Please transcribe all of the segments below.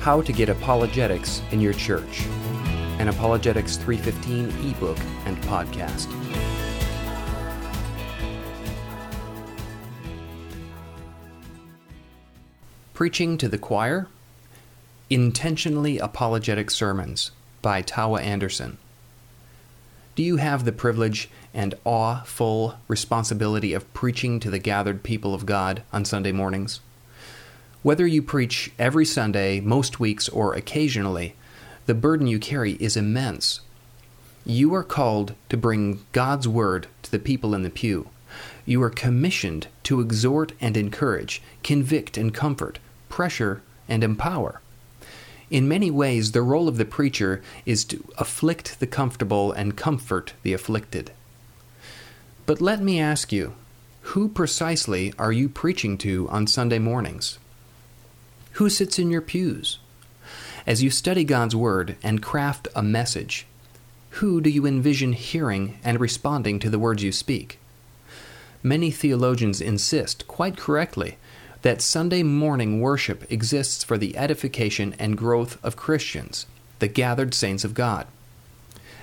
How to Get Apologetics in Your Church, an Apologetics 315 ebook and podcast. Preaching to the Choir Intentionally Apologetic Sermons by Tawa Anderson. Do you have the privilege and awe-full responsibility of preaching to the gathered people of God on Sunday mornings? Whether you preach every Sunday, most weeks, or occasionally, the burden you carry is immense. You are called to bring God's Word to the people in the pew. You are commissioned to exhort and encourage, convict and comfort, pressure and empower. In many ways, the role of the preacher is to afflict the comfortable and comfort the afflicted. But let me ask you, who precisely are you preaching to on Sunday mornings? Who sits in your pews? As you study God's Word and craft a message, who do you envision hearing and responding to the words you speak? Many theologians insist, quite correctly, that Sunday morning worship exists for the edification and growth of Christians, the gathered saints of God.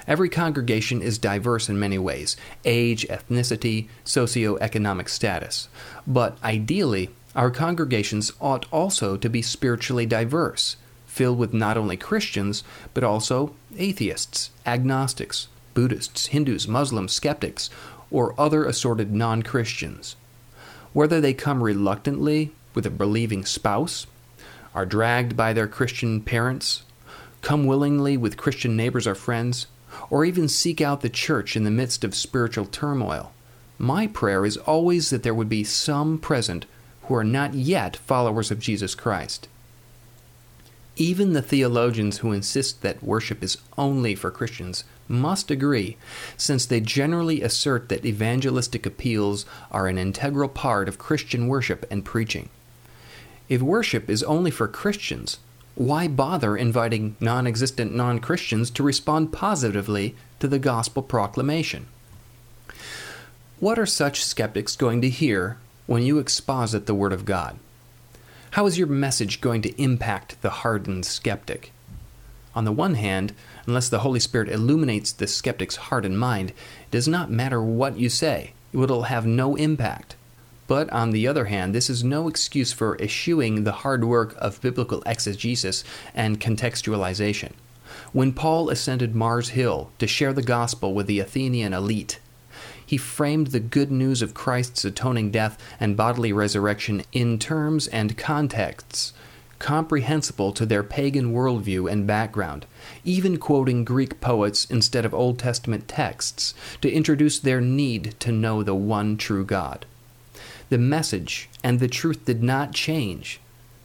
Every congregation is diverse in many ways age, ethnicity, socio-economic status. But ideally, our congregations ought also to be spiritually diverse, filled with not only Christians, but also atheists, agnostics, Buddhists, Hindus, Muslims, skeptics, or other assorted non Christians whether they come reluctantly with a believing spouse, are dragged by their Christian parents, come willingly with Christian neighbors or friends, or even seek out the church in the midst of spiritual turmoil. My prayer is always that there would be some present who are not yet followers of Jesus Christ. Even the theologians who insist that worship is only for Christians must agree, since they generally assert that evangelistic appeals are an integral part of Christian worship and preaching. If worship is only for Christians, why bother inviting non existent non Christians to respond positively to the gospel proclamation? What are such skeptics going to hear when you exposit the Word of God? How is your message going to impact the hardened skeptic? On the one hand, unless the Holy Spirit illuminates the skeptic's heart and mind, it does not matter what you say, it will have no impact. But on the other hand, this is no excuse for eschewing the hard work of biblical exegesis and contextualization. When Paul ascended Mars Hill to share the gospel with the Athenian elite, he framed the good news of Christ's atoning death and bodily resurrection in terms and contexts comprehensible to their pagan worldview and background, even quoting Greek poets instead of Old Testament texts to introduce their need to know the one true God. The message and the truth did not change,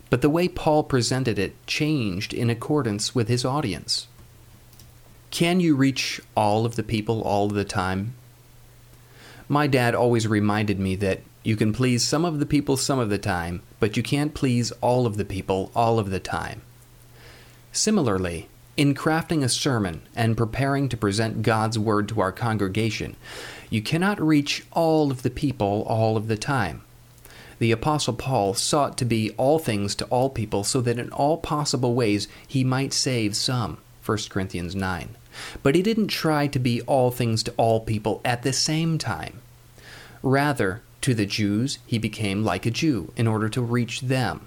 but the way Paul presented it changed in accordance with his audience. Can you reach all of the people all the time? My dad always reminded me that you can please some of the people some of the time, but you can't please all of the people all of the time. Similarly, in crafting a sermon and preparing to present God's Word to our congregation, you cannot reach all of the people all of the time. The Apostle Paul sought to be all things to all people so that in all possible ways he might save some. 1 Corinthians 9. But he didn't try to be all things to all people at the same time. Rather, to the Jews, he became like a Jew in order to reach them.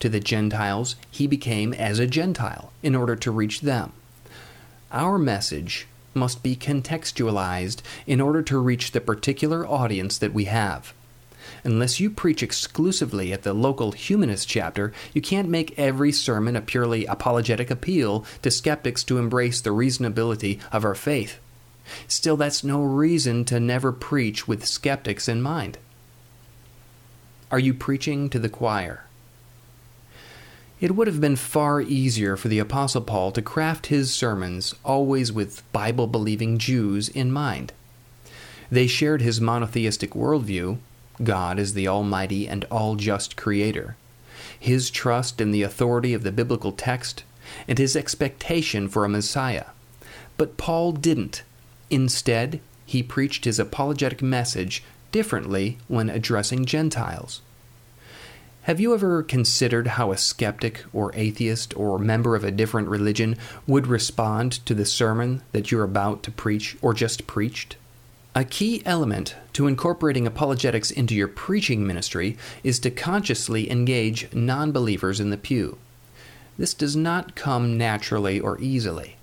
To the Gentiles, he became as a Gentile in order to reach them. Our message must be contextualized in order to reach the particular audience that we have. Unless you preach exclusively at the local humanist chapter, you can't make every sermon a purely apologetic appeal to skeptics to embrace the reasonability of our faith. Still, that's no reason to never preach with skeptics in mind. Are you preaching to the choir? It would have been far easier for the Apostle Paul to craft his sermons always with Bible believing Jews in mind. They shared his monotheistic worldview God is the Almighty and all just Creator, his trust in the authority of the biblical text, and his expectation for a Messiah. But Paul didn't. Instead, he preached his apologetic message differently when addressing Gentiles. Have you ever considered how a skeptic or atheist or member of a different religion would respond to the sermon that you're about to preach or just preached? A key element to incorporating apologetics into your preaching ministry is to consciously engage non believers in the pew. This does not come naturally or easily.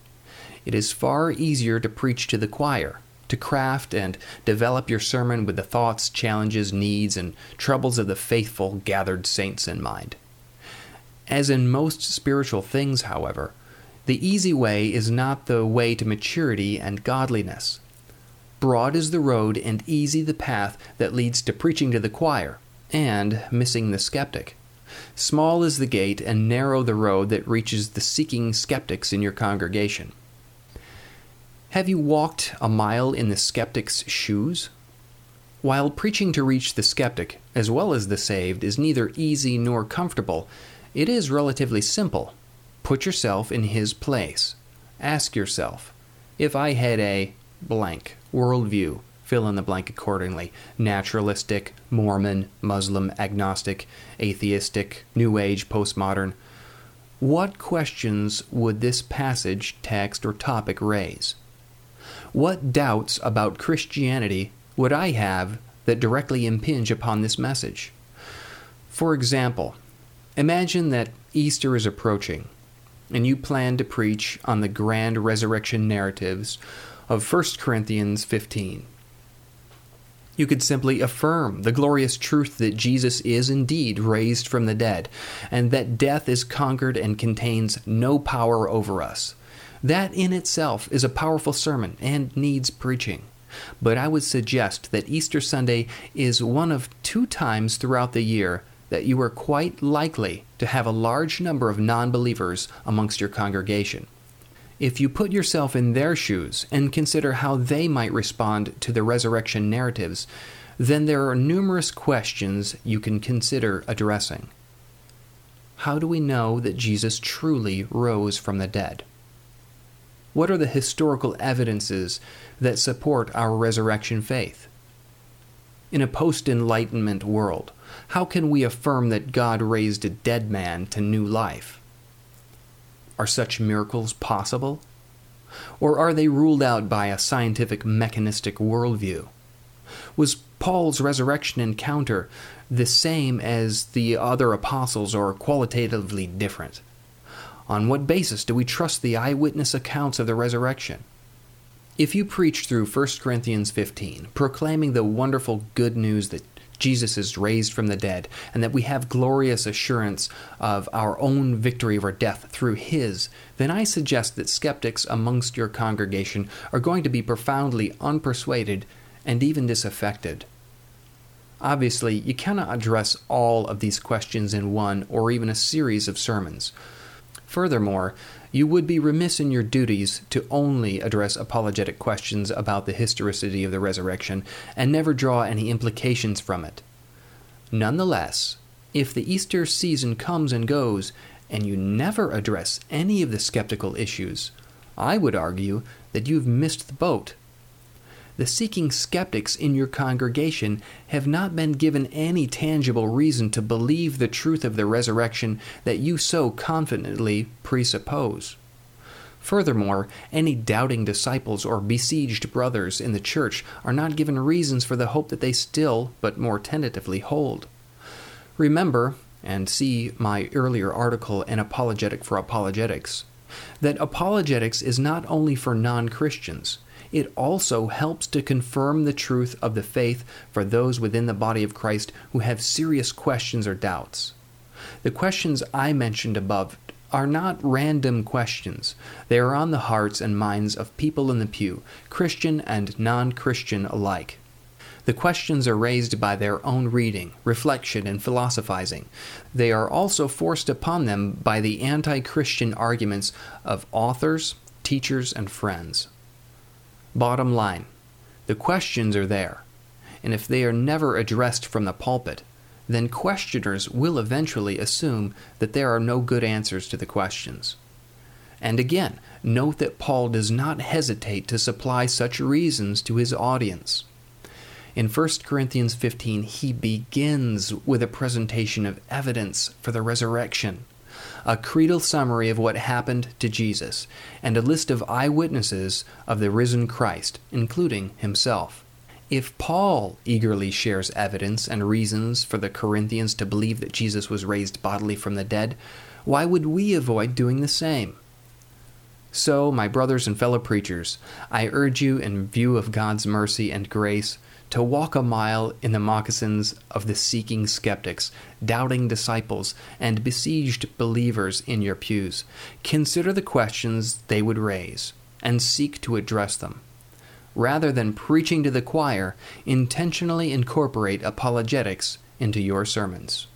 It is far easier to preach to the choir to craft and develop your sermon with the thoughts, challenges, needs, and troubles of the faithful gathered saints in mind. As in most spiritual things, however, the easy way is not the way to maturity and godliness. Broad is the road and easy the path that leads to preaching to the choir and missing the skeptic. Small is the gate and narrow the road that reaches the seeking skeptics in your congregation. Have you walked a mile in the skeptic's shoes? While preaching to reach the skeptic, as well as the saved, is neither easy nor comfortable, it is relatively simple. Put yourself in his place. Ask yourself, if I had a blank worldview, fill in the blank accordingly naturalistic, Mormon, Muslim, agnostic, atheistic, New Age, postmodern what questions would this passage, text, or topic raise? What doubts about Christianity would I have that directly impinge upon this message? For example, imagine that Easter is approaching and you plan to preach on the grand resurrection narratives of 1 Corinthians 15. You could simply affirm the glorious truth that Jesus is indeed raised from the dead, and that death is conquered and contains no power over us. That in itself is a powerful sermon and needs preaching. But I would suggest that Easter Sunday is one of two times throughout the year that you are quite likely to have a large number of non believers amongst your congregation. If you put yourself in their shoes and consider how they might respond to the resurrection narratives, then there are numerous questions you can consider addressing. How do we know that Jesus truly rose from the dead? What are the historical evidences that support our resurrection faith? In a post Enlightenment world, how can we affirm that God raised a dead man to new life? Are such miracles possible? Or are they ruled out by a scientific mechanistic worldview? Was Paul's resurrection encounter the same as the other apostles or qualitatively different? On what basis do we trust the eyewitness accounts of the resurrection? If you preach through 1 Corinthians 15, proclaiming the wonderful good news that Jesus is raised from the dead, and that we have glorious assurance of our own victory over death through His, then I suggest that skeptics amongst your congregation are going to be profoundly unpersuaded and even disaffected. Obviously, you cannot address all of these questions in one or even a series of sermons. Furthermore, you would be remiss in your duties to only address apologetic questions about the historicity of the resurrection and never draw any implications from it. Nonetheless, if the Easter season comes and goes and you never address any of the skeptical issues, I would argue that you've missed the boat the seeking skeptics in your congregation have not been given any tangible reason to believe the truth of the resurrection that you so confidently presuppose. Furthermore, any doubting disciples or besieged brothers in the church are not given reasons for the hope that they still, but more tentatively, hold. Remember, and see my earlier article, An Apologetic for Apologetics, that apologetics is not only for non Christians it also helps to confirm the truth of the faith for those within the body of Christ who have serious questions or doubts. The questions I mentioned above are not random questions. They are on the hearts and minds of people in the pew, Christian and non Christian alike. The questions are raised by their own reading, reflection, and philosophizing. They are also forced upon them by the anti Christian arguments of authors, teachers, and friends. Bottom line the questions are there, and if they are never addressed from the pulpit, then questioners will eventually assume that there are no good answers to the questions. And again, note that Paul does not hesitate to supply such reasons to his audience. In 1 Corinthians 15, he begins with a presentation of evidence for the resurrection, a creedal summary of what happened to Jesus, and a list of eyewitnesses of the risen Christ, including himself. If Paul eagerly shares evidence and reasons for the Corinthians to believe that Jesus was raised bodily from the dead, why would we avoid doing the same? So, my brothers and fellow preachers, I urge you, in view of God's mercy and grace, to walk a mile in the moccasins of the seeking skeptics, doubting disciples, and besieged believers in your pews. Consider the questions they would raise, and seek to address them. Rather than preaching to the choir, intentionally incorporate apologetics into your sermons.